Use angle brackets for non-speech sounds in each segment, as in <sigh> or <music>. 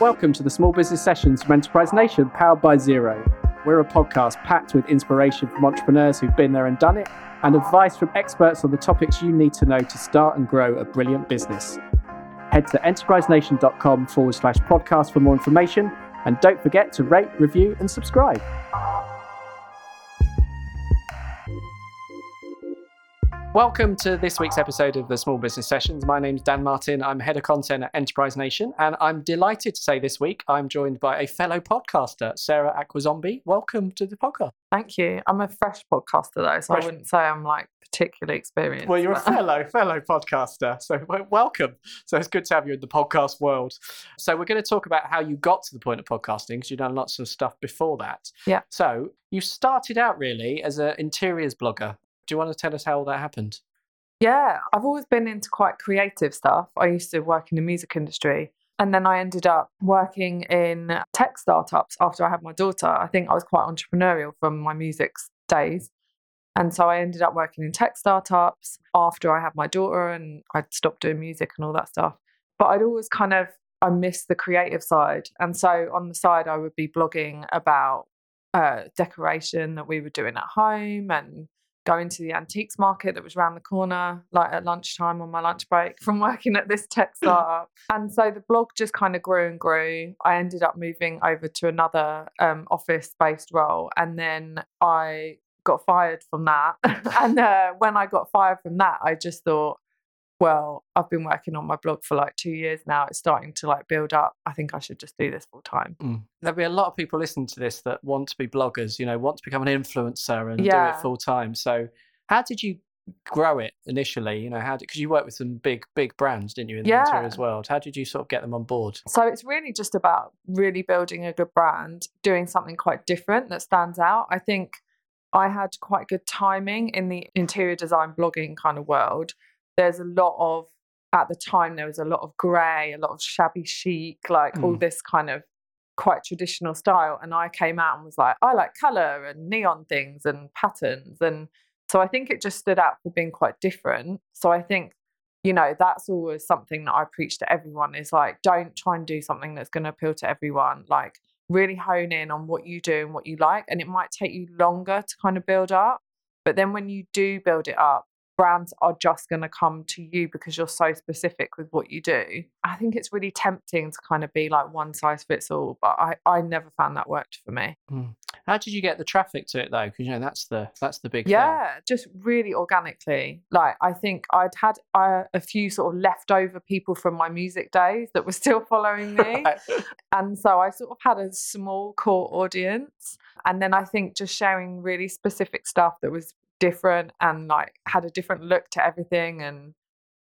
Welcome to the Small Business Sessions from Enterprise Nation, powered by Xero. We're a podcast packed with inspiration from entrepreneurs who've been there and done it, and advice from experts on the topics you need to know to start and grow a brilliant business. Head to enterprisenation.com forward slash podcast for more information, and don't forget to rate, review, and subscribe. Welcome to this week's episode of the Small Business Sessions. My name's Dan Martin. I'm head of content at Enterprise Nation, and I'm delighted to say this week I'm joined by a fellow podcaster, Sarah Akwisombe. Welcome to the podcast. Thank you. I'm a fresh podcaster though, so Fresh. I wouldn't say I'm like particularly experienced. Well, you're a <laughs> fellow fellow podcaster, so welcome. So it's good to have you in the podcast world. So we're going to talk about how you got to the point of podcasting because you've done lots of stuff before that. Yeah. So you started out really as an interiors blogger. Do you want to tell us how that happened? Yeah, I've always been into quite creative stuff. I used to work in the music industry. And then I ended up working in tech startups after I had my daughter. I think I was quite entrepreneurial from my music days. And so I ended up working in tech startups after I had my daughter and I'd stopped doing music and all that stuff. But I'd always kind of, I missed the creative side. And so on the side, I would be blogging about uh, decoration that we were doing at home and going to the antiques market that was around the corner, like at lunchtime on my lunch break from <laughs> working at this tech <laughs> startup. and so the blog just kind of grew and grew. I ended up moving over to another um, office based role. And then I got fired from that. <laughs> and uh, when I got fired from that, I just thought, well, I've been working on my blog for like two years now. It's starting to like build up. I think I should just do this full time. Mm. There'll be a lot of people listening to this that want to be bloggers, you know, want to become an influencer and do it full time. So how did you grow it initially? You know, how did because you worked with some big, big brands, didn't you, in the Yeah. interiors world? How did you sort of get them on board? So it's really just about really building a good brand, doing something quite different that stands out. I think I had quite good timing in the interior design blogging kind of world. There's a lot of, at the time, there was a lot of grey, a lot of shabby chic, like all Mm. this kind of quite traditional style. And I came out and was like, I like colour and neon things and patterns. And so I think it just stood out for being quite different. So I think you know that's always something that i preach to everyone is like don't try and do something that's going to appeal to everyone like really hone in on what you do and what you like and it might take you longer to kind of build up but then when you do build it up brands are just going to come to you because you're so specific with what you do i think it's really tempting to kind of be like one size fits all but i i never found that worked for me How did you get the traffic to it though? Because you know that's the that's the big thing. Yeah, just really organically. Like I think I'd had uh, a few sort of leftover people from my music days that were still following <laughs> me, Right. and so I sort of had a small core audience. And then I think just sharing really specific stuff that was different and like had a different look to everything and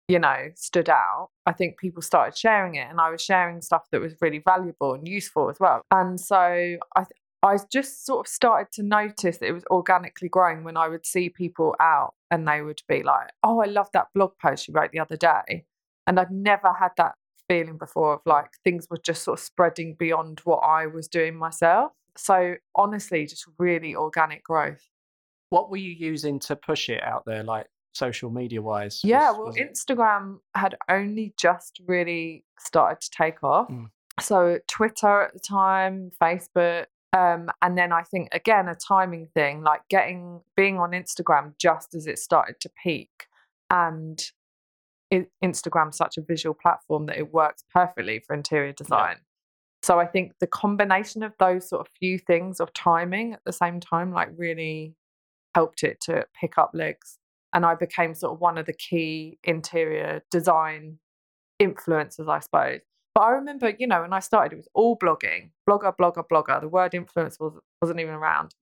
you know stood out i think people started sharing it and i was sharing stuff that was really valuable and useful as well and so i th- I just sort of started to notice that it was organically growing when I would see people out and they would be like, Oh, I love that blog post you wrote the other day. And I'd never had that feeling before of like things were just sort of spreading beyond what I was doing myself. So honestly, just really organic growth. What were you using to push it out there, like social media wise? Yeah, Was- well, was Instagram had only just really started to take off. Mm. So Twitter at the time, Facebook, um, and then I think again a timing thing, like getting being on Instagram just as it started to peak, and i- Instagram's such a visual platform that it works perfectly for interior design. So I think the combination of those sort of few things of timing at the same time, like really helped it to pick up legs and I became sort of one of the key interior design influencers, I suppose. But I remember, you know, when I started, it was all blogging, blogger, blogger, blogger. The word influence was, wasn't even around.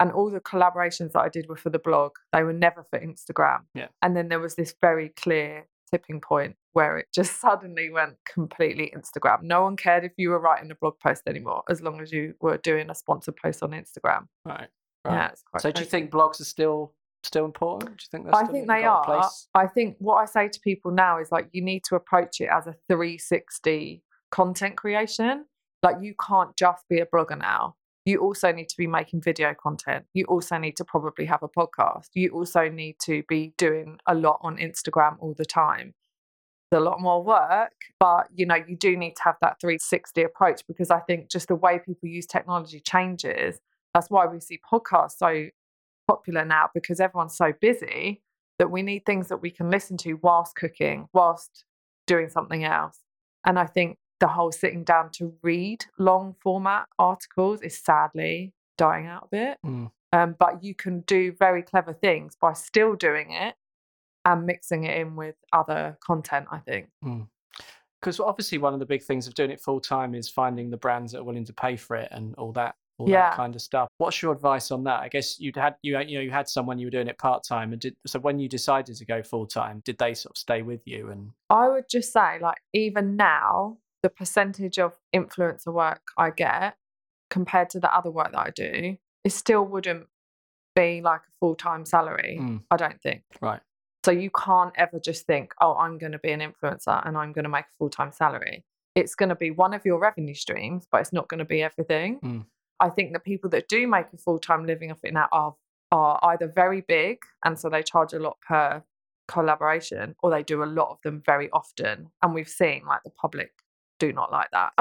And all the collaborations that I did were for the blog. They were never for Instagram. Yeah. And then there was this very clear tipping point where it just <laughs> suddenly went completely Instagram. No one cared if you were writing a blog post anymore, as long as you were doing a sponsored post on Instagram. right. Yeah, right. So do you think blogs are still still important? Do you think I think they are. place? I think what I say to people now is like you need to approach it as a 360 content creation. Like you can't just be a blogger now. You also need to be making video content. You also need to probably have a podcast. You also need to be doing a lot on Instagram all the time. It's a lot more work, but you know, you do need to have that 360 approach because I think just the way people use technology changes. That's why we see podcasts so popular now because everyone's so busy that we need things that we can listen to whilst cooking, whilst doing something else. And I think the whole sitting down to read long format articles is sadly dying out a bit. Mm. Um, but you can do very clever things by still doing it and mixing it in with other content, I think. Because obviously, one of the big things of doing it full time is finding the brands that are willing to pay for it and all that, all Yeah. that kind of stuff. What's your advice on that? I guess you'd had you you know you had someone you were doing it part time, and did so when you decided to go full time, did they sort of stay with you? And I would just say, like, even now, the percentage of influencer work I get compared to the other work that I do, it still wouldn't be like a full time salary. Mm. I don't think. right, So you can't ever just think, oh, I'm going to be an influencer and I'm going to make a full time salary. It's going to be one of your revenue streams, but it's not going to be everything. Mm. I think the people that do make a full time living off it now are, are either very big and so they charge a lot per collaboration, or they do a lot of them very often. And we've seen like the public do not like that.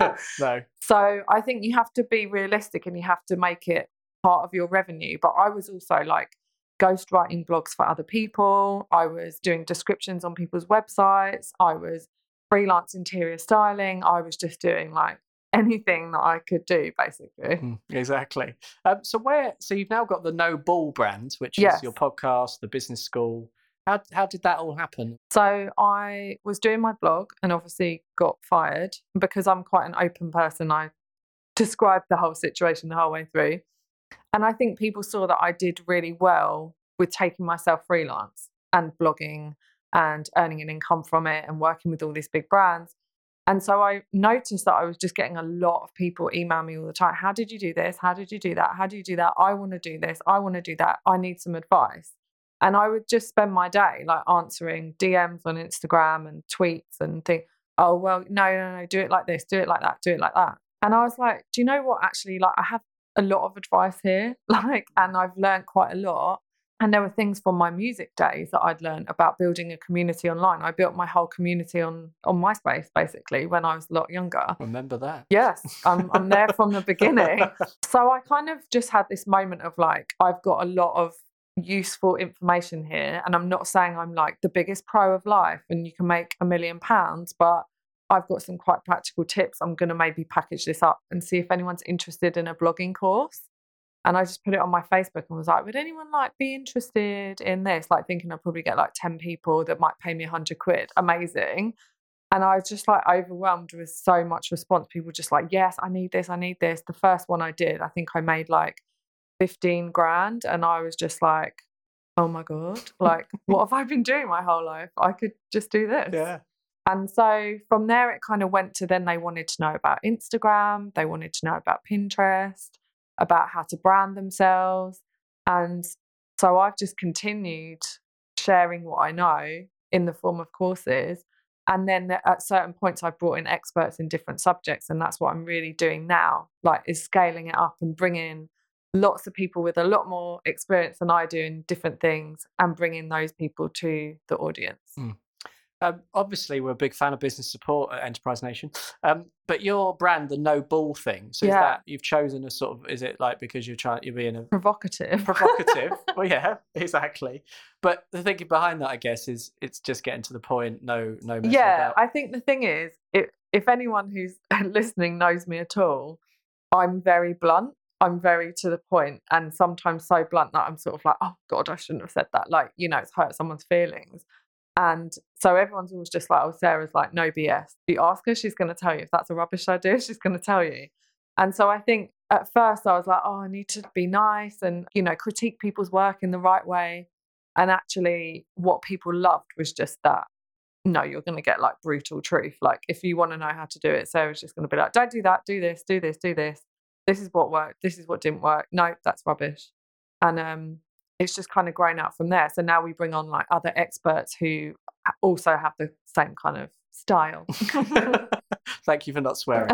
<laughs> no, <laughs> So I think you have to be realistic and you have to make it part of your revenue. But I was also like ghostwriting blogs for other people. I was doing descriptions on people's websites. I was freelance interior styling. I was just doing like anything that I could do basically. Mm, exactly. Um, so where? So you've now got the No Bull brand, which is your podcast, the business school. How how did that all happen? So I was doing my blog and obviously got fired because I'm quite an open person. I described the whole situation the whole way through. And I think people saw that I did really well with taking myself freelance and blogging and earning an income from it and working with all these big brands. And so I noticed that I was just getting a lot of people email me all the time. How did you do this? How did you do that? How do you do that? I want to do this. I want to do that. I need some advice. And I would just spend my day like answering DMs on Instagram and tweets and think, oh, well, no, no, no, do it like this, do it like that, do it like that. And I was like, do you know what? Actually, like, I have a lot of advice here, <laughs> like, and I've learned quite a lot. And there were things from my music days that I'd learned about building a community online. I built my whole community on on MySpace basically when I was a lot younger. Remember that? Yes, I'm I'm there <laughs> from the beginning. So I kind of just had this moment of like, I've got a lot of useful information here. And I'm not saying I'm like the biggest pro of life and you can make a million pounds, but I've got some quite practical tips. I'm going to maybe package this up and see if anyone's interested in a blogging course. And I just put it on my Facebook and was like, would anyone like be interested in this? Like thinking I'll probably get like 10 people that might pay me a 100 quid. Amazing. And I was just like overwhelmed with so much response. People just like, yes, I need this, I need this. The first one I did, I think I made like 15 grand. And I was just like, oh my God, like, <laughs> what have I been doing my whole life? I could just do this. Yeah. And so from there, it kind of went to then they wanted to know about Instagram, they wanted to know about Pinterest, about how to brand themselves. And so I've just continued sharing what I know in the form of courses. And then at certain points, I've brought in experts in different subjects. And that's what I'm really doing now, like, is scaling it up and bringing lots of people with a lot more experience than I do in different things and bringing those people to the audience. Hmm. Um, obviously, we're a big fan of business support at Enterprise Nation. Um, but your brand, the No Bull thing, so is Yeah. that you've chosen a sort of? Is it like because you're trying, you're being a Provocative. provocative? <laughs> well, yeah, exactly. But the thinking behind that, I guess, is it's just getting to the point. No, no. yeah, about. I think the thing is, if, if anyone who's <laughs> listening knows me at all, I'm very blunt. I'm very to the point, and sometimes so blunt that I'm sort of like, oh God, I shouldn't have said that. Like, you know, it's hurt someone's feelings. And so everyone's always just like, oh, Sarah's like, no BS. You ask her, she's going to tell you. If that's a rubbish idea, <laughs> she's going to tell you. And so I think at first I was like, oh, I need to be nice and, you know, critique people's work in the right way. And actually, what people loved was just that no, you're going to get like brutal truth. Like, if you want to know how to do it, Sarah's just going to be like, don't do that, do this, do this, do this. This is what worked. This is what didn't work. No, that's rubbish. And um, it's just kind of grown out from there. So now we bring on like other experts who also have the same kind of style. <laughs> Thank you for not swearing.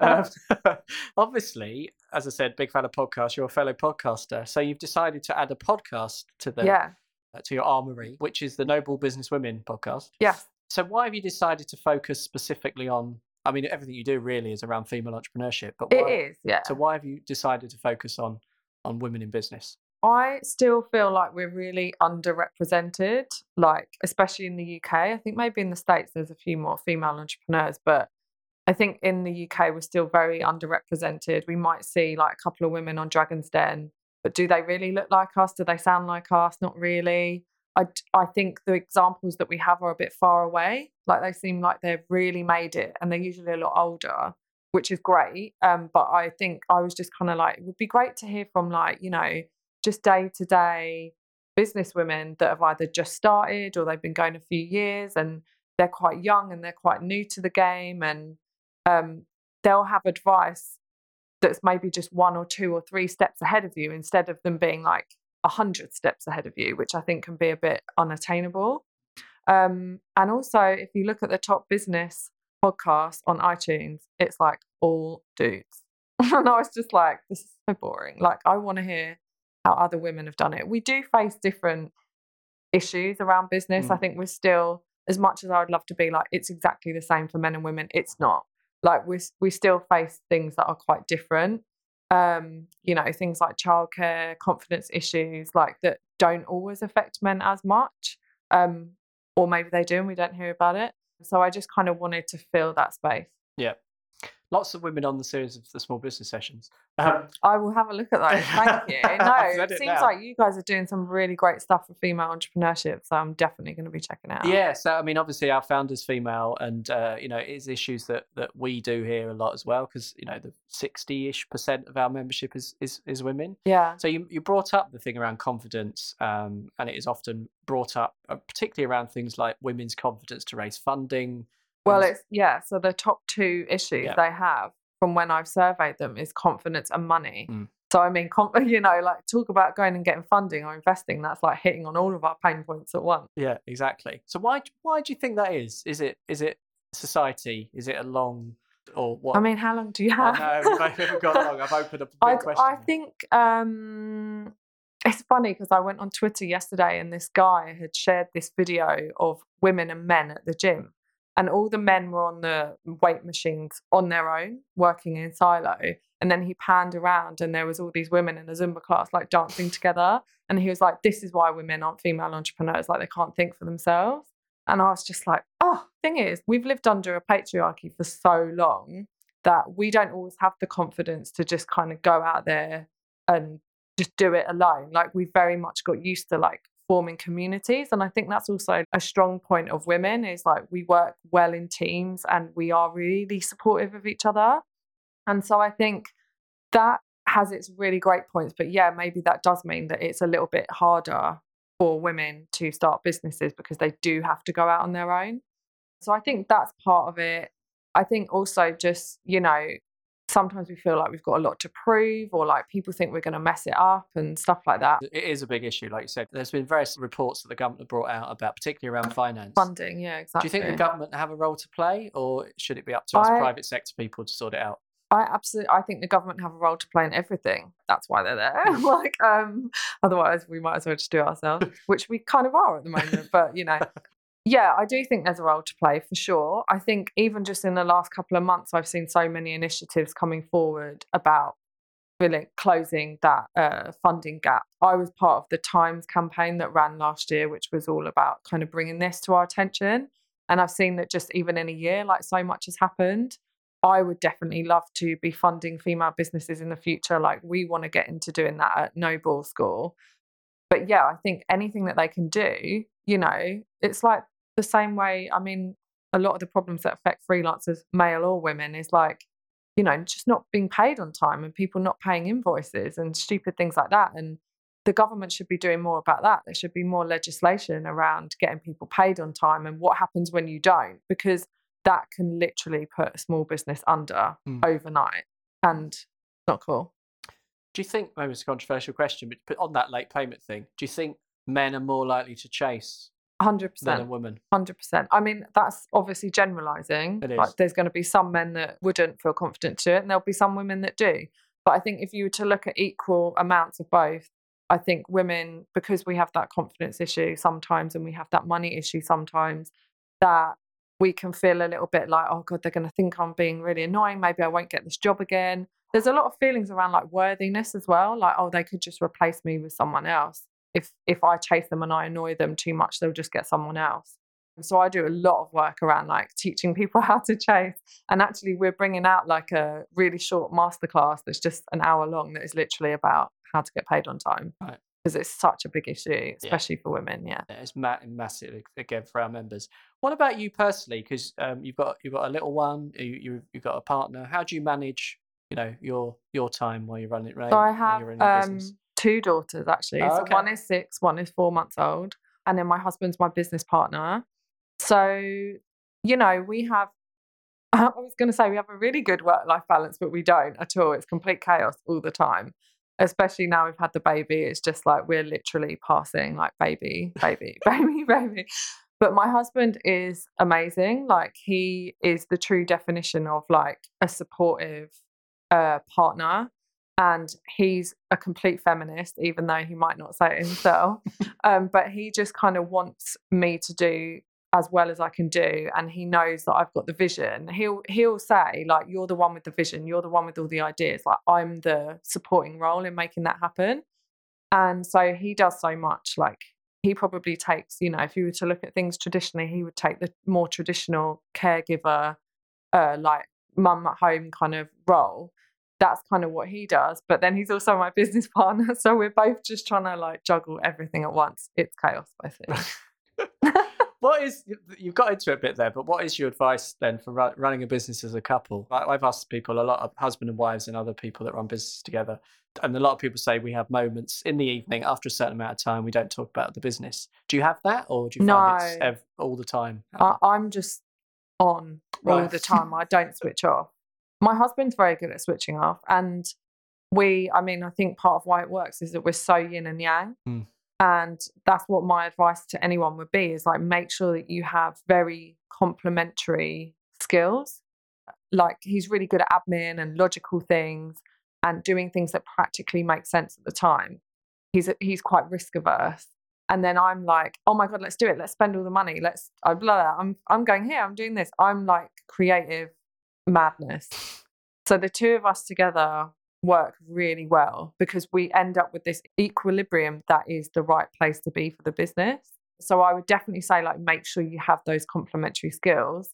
um, <laughs> <laughs> obviously, as I said, big fan of podcasts. You're a fellow podcaster, so you've decided to add a podcast to the yeah. uh, to your armory, which is the No Bull Business Women podcast. Yes. So why have you decided to focus specifically on? I mean, everything you do really is around female entrepreneurship, but It why, is, yeah. So why have you decided to focus on on women in business? I still feel like we're really underrepresented, like especially in the UK. I think maybe in the States there's a few more female entrepreneurs, but I think in the UK we're still very underrepresented. We might see like a couple of women on Dragon's Den, but do they really look like us? Do they sound like us? Not really. I, I think the examples that we have are a bit far away. Like they seem like they've really made it and they're usually a lot older, which is great. Um, but I think I was just kind of like, it would be great to hear from like, you know, just day to day business women that have either just started or they've been going a few years and they're quite young and they're quite new to the game and um, they'll have advice that's maybe just one or two or three steps ahead of you instead of them being like a hundred steps ahead of you, which I think can be a bit unattainable. Um, and also, if you look at the top business podcasts on iTunes, it's like all dudes. <laughs> and I was just like, this is so boring. Like, I want to hear how other women have done it. We do face different issues around business. Mm. I think we're still, as much as I would love to be like, it's exactly the same for men and women, it's not. Like, we, we still face things that are quite different um, you know, things like childcare, confidence issues, like that don't always affect men as much. Um, or maybe they do and we don't hear about it. So I just kind of wanted to fill that space. Yeah, lots of women on the series of the small business sessions. Um, <laughs> I will have a look at that. Thank you. <laughs> No, it it seems now. like you guys are doing some really great stuff for female entrepreneurship. So I'm definitely going to be checking it out. Yeah, so I mean, obviously, our founder's female, and uh, you know, it is issues that that we do here a lot as well, because you know, the sixty-ish percent of our membership is is is women. Yeah. So you you brought up the thing around confidence, um, and it is often brought up, uh, particularly around things like women's confidence to raise funding. Well, it's yeah. So the top two issues Yeah. they have from when I've surveyed them is confidence and money. Mm. So I mean, com- <laughs> you know, like talk about going and getting funding or investing. That's like hitting on all of our pain points at once. yeah, exactly. So why why do you think that is? Is it is it society? Is it a long or what? I mean, how long do you have? I know <laughs> haven't got long. I've opened up a I, big question. I think um, it's funny because I went on Twitter yesterday and this guy had shared this video of women and men at the gym. And all the men were on the weight machines on their own, working in silo. And then he panned around and there was all these women in a Zumba class like dancing together. And he was like, This is why women aren't female entrepreneurs, like they can't think for themselves. And I was just like, oh, thing is, we've lived under a patriarchy for so long that we don't always have the confidence to just kind of go out there and just do it alone. Like we've very much got used to like forming communities. And I think that's also a strong point of women is like we work well in teams and we are really supportive of each other. And so I think that has its really great points. But yeah, maybe that does mean that it's a little bit harder for women to start businesses because they do have to go out on their own. So I think that's part of it. I think also just, you know, sometimes we feel like we've got a lot to prove or like people think we're going to mess it up and stuff like that. It is a big issue, like you said. There's been various reports that the government have brought out about, particularly around finance. Funding, yeah, exactly. Do you think the government have a role to play, or should it be up to us I- private sector people to sort it out? I absolutely I think the government have a role to play in everything. That's why they're there. <laughs> like um otherwise we might as well just do it ourselves, <laughs> which we kind of are at the moment, but you know. Yeah, I do think there's a role to play for sure. I think even just in the last couple of months I've seen so many initiatives coming forward about filling closing that uh, funding gap. I was part of the Times campaign that ran last year which was all about kind of bringing this to our attention and I've seen that just even in a year like so much has happened. I would definitely love to be funding female businesses in the future. Like we want to get into doing that at No Bull School. But yeah, I think anything that they can do, you know, it's like the same way. I mean, a lot of the problems that affect freelancers, male or women, is like, you know, just not being paid on time and people not paying invoices and stupid things like that. And the government should be doing more about that. There should be more legislation around getting people paid on time and what happens when you don't, because that can literally put a small business under Mm. overnight. And not cool. Do you think, maybe it's a controversial question, but- but on that late payment thing, do you think men are more likely to chase Hundred than a woman? Hundred percent. I mean, that's obviously generalizing. It Like, there's going to be some men that wouldn't feel confident to it, and there'll be some women that do. But I think if you were to look at equal amounts of both, I think women, because we have that confidence issue sometimes, and we have that money issue sometimes, that we can feel a little bit like, oh God, they're going to think I'm being really annoying. Maybe I won't get this job again. There's a lot of feelings around like worthiness as well. Like, oh, they could just replace me with someone else. If if I chase them and I annoy them too much, they'll just get someone else. So I do a lot of work around like teaching people <laughs> how to chase. And actually, we're bringing out like a really short masterclass that's just an hour long that is literally about how to get paid on time. Right because it's such a big issue, especially yeah. for women. Yeah, it's ma- massive again for our members. What about you personally? Because um, you've got you've got a little one, you, you have got a partner. How do you manage, you know, your your time while you're running? Right, so I have um, two daughters actually. Oh, okay. So one is six, one is four months old, and then my husband's my business partner. So you know, we have. <laughs> I was going to say we have a really good work life balance, but we don't at all. It's complete chaos all the time especially now we've had the baby, it's just like we're literally passing like baby, <laughs> baby, baby, baby. But my husband is amazing. Like he is the true definition of like a supportive uh, partner. And he's a complete feminist, even though he might not say it himself. <laughs> um, but he just kind of wants me to do as well as I can do and he knows that I've got the vision. He'll he'll say like you're the one with the vision. You're the one with all the ideas. Like I'm the supporting role in making that happen. And so he does so much. Like he probably takes you know if you were to look at things traditionally he would take the more traditional caregiver uh like mum at home kind of role that's kind of what he does but then he's also my <laughs> business partner so we're both just trying to like juggle everything at once it's chaos I think. <laughs> what is you've got into it a bit there, but what is your advice then for running a business as a couple? I've asked people a lot of husband and wives and other people that run businesses together, and a lot of people say we have moments in the evening after a certain amount of time we don't talk about the business. Do you have that, or do you find no, it's all the time? I, am just on right. all the time. I don't <laughs> switch off. My husband's very good at switching off, and we. I mean, I think part of why it works is that we're so yin and yang. Mm. And that's what my advice to anyone would be is like make sure that you have very complementary skills. Like he's really good at admin and logical things and doing things that practically make sense at the time. He's he's quite risk averse. And then I'm like, oh my god, let's do it. Let's spend all the money. Let's I blah, blah. I'm I'm going here. I'm doing this. I'm like creative madness. So the two of us together work really well because we end up with this equilibrium that is the right place to be for the business. So I would definitely say like make sure you have those complementary skills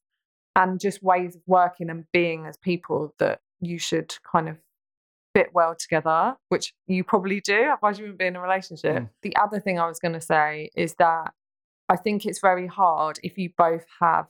and just ways of working and being as people that you should kind of fit well together, which you probably do, otherwise you wouldn't be in a relationship. Mm. The other thing I was going to say is that I think it's very hard if you both have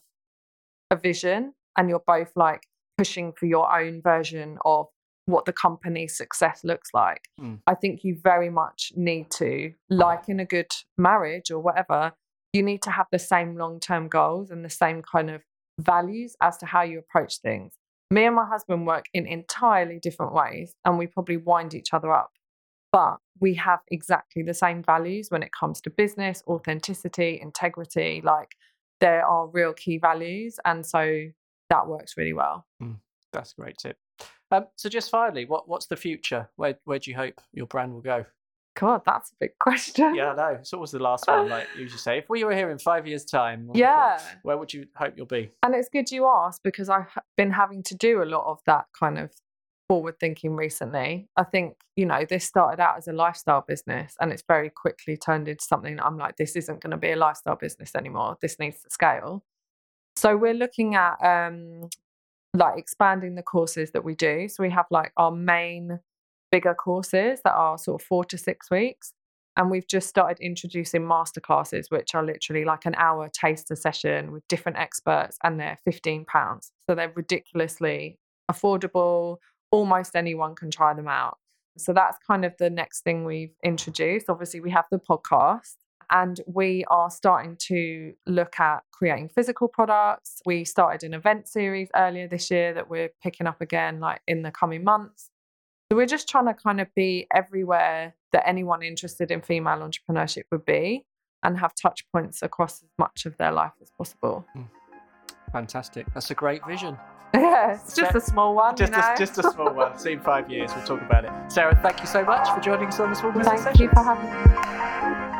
a vision and you're both like pushing for your own version of what the company's success looks like. Mm. I think you very much need to, like in a good marriage or whatever, you need to have the same long term goals and the same kind of values as to how you approach things. Me and my husband work in entirely different ways and we probably wind each other up. But we have exactly the same values when it comes to business, authenticity, integrity. Like there are real key values. And so that works really well. Mm, that's a great tip. Um, so just finally, what what's the future? Where where do you hope your brand will go? God, that's a big <laughs> question. Yeah, I know. It's always the last one. Like you usually say, if we were here in five years' time, yeah, where would you hope you'll be? And it's good you ask because I've been having to do a lot of that kind of forward thinking recently. I think, you know, this started out as a lifestyle business and it's very quickly turned into something I'm like, this isn't going to be a lifestyle business anymore. This needs to scale. So we're looking at um, like expanding the courses that we do. So we have like our main bigger courses that are sort of four to six weeks. And we've just started introducing masterclasses, which are literally like an hour taster session with different experts, and they're £15. So they're ridiculously affordable. Almost anyone can try them out. So that's kind of the next thing we've introduced. Obviously, we have the podcast, and we are starting to look at creating physical products. We started an event series earlier this year that we're picking up again, like in the coming months. So we're just trying to kind of be everywhere that anyone interested in female entrepreneurship would be and have touch points across as much of their life as possible. Mm. Fantastic. That's a great vision. <laughs> Yeah, it's just a small one. Just, you know? a, just a small one. <laughs> See in five years, we'll talk about it. Sarah, thank you so much for joining us on this Business Thank Sessions. you for having me.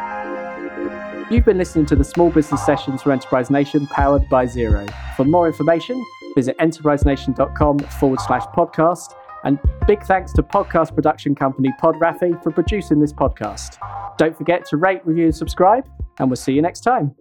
You've been listening to the Small Business Sessions for Enterprise Nation powered by Xero. For more information, visit enterprisenation.com forward slash podcast. And big thanks to podcast production company Pod Rafi for producing this podcast. Don't forget to rate, review, and subscribe, and we'll see you next time.